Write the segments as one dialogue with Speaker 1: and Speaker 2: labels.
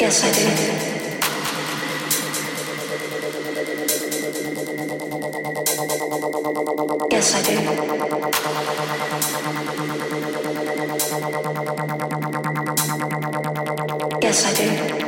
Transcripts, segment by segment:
Speaker 1: Yes, I do. Yes, I do. Yes, I do.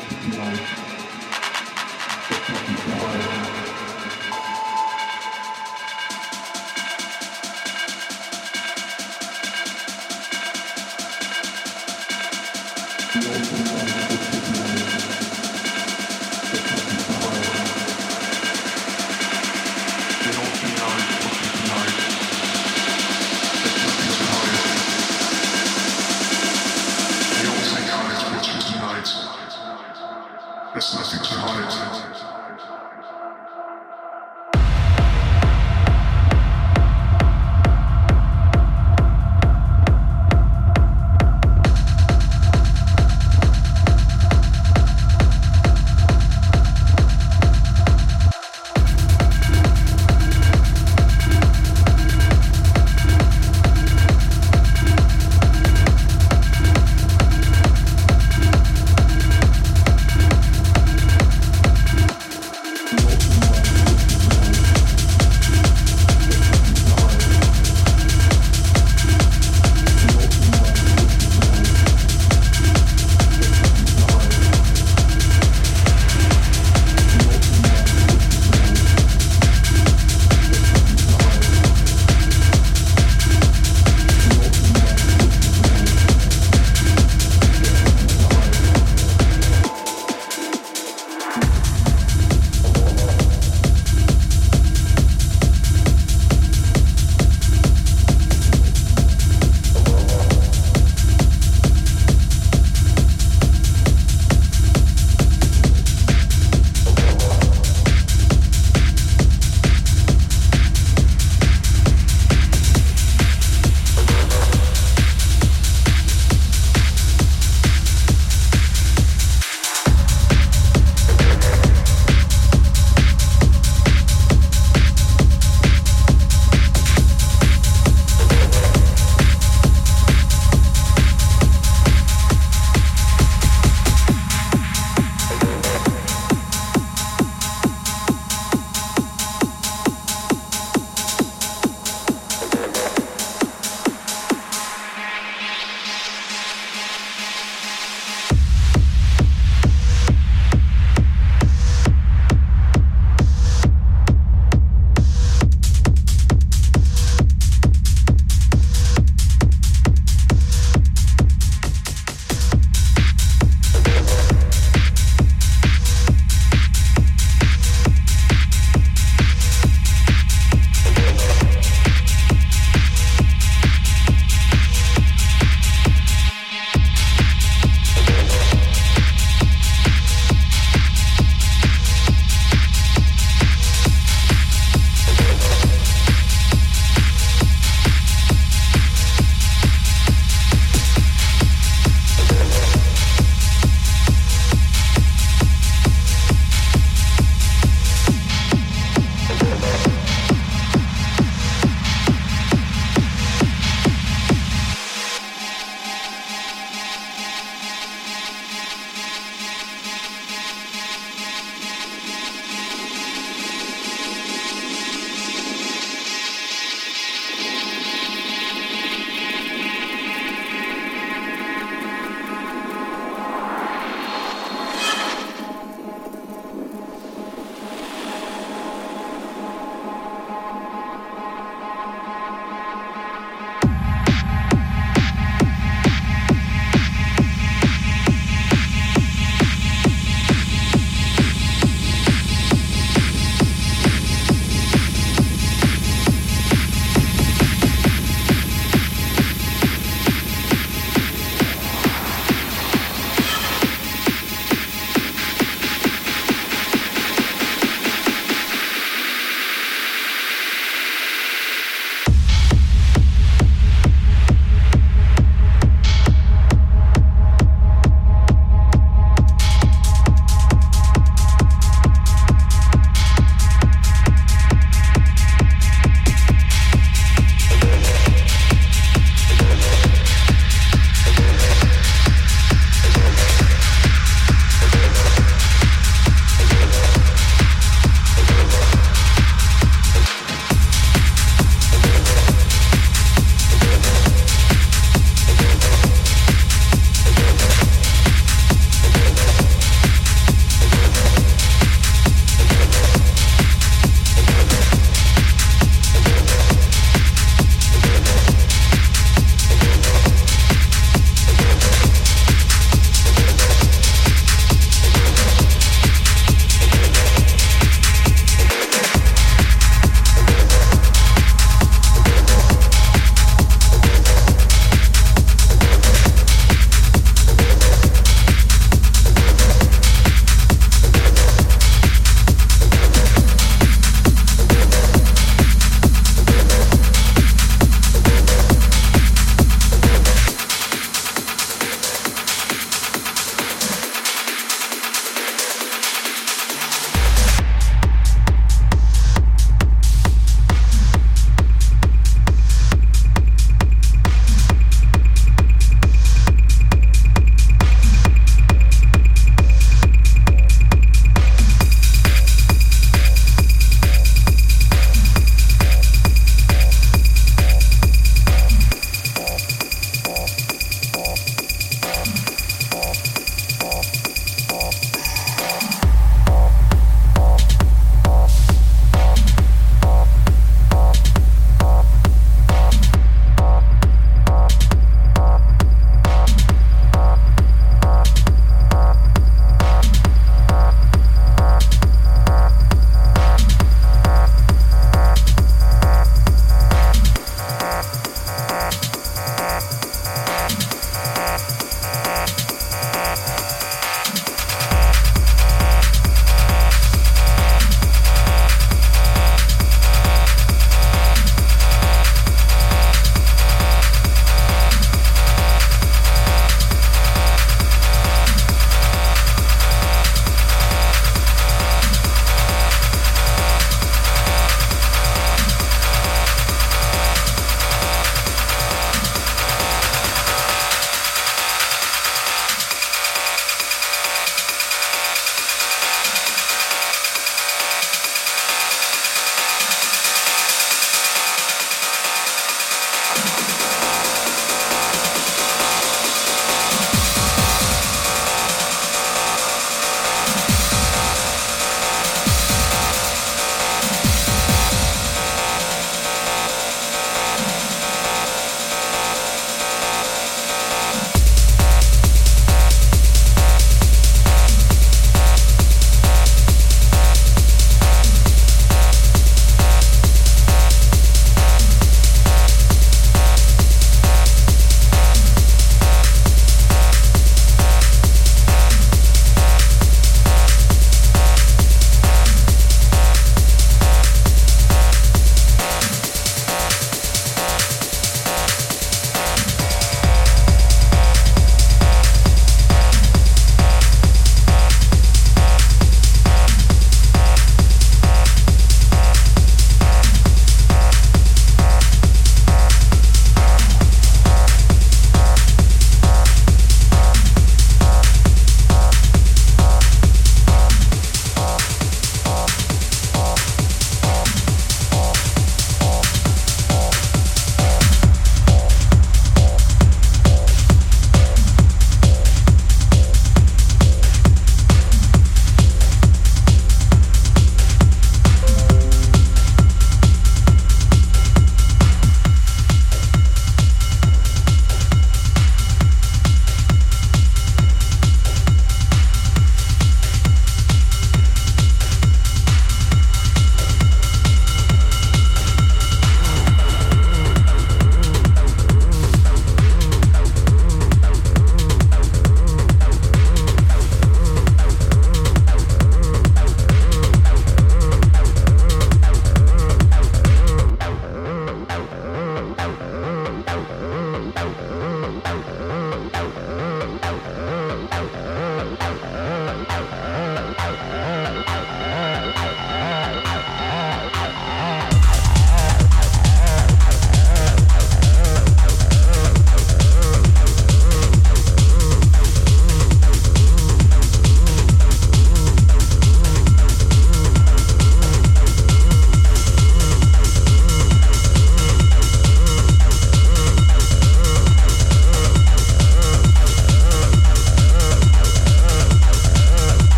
Speaker 1: you. know,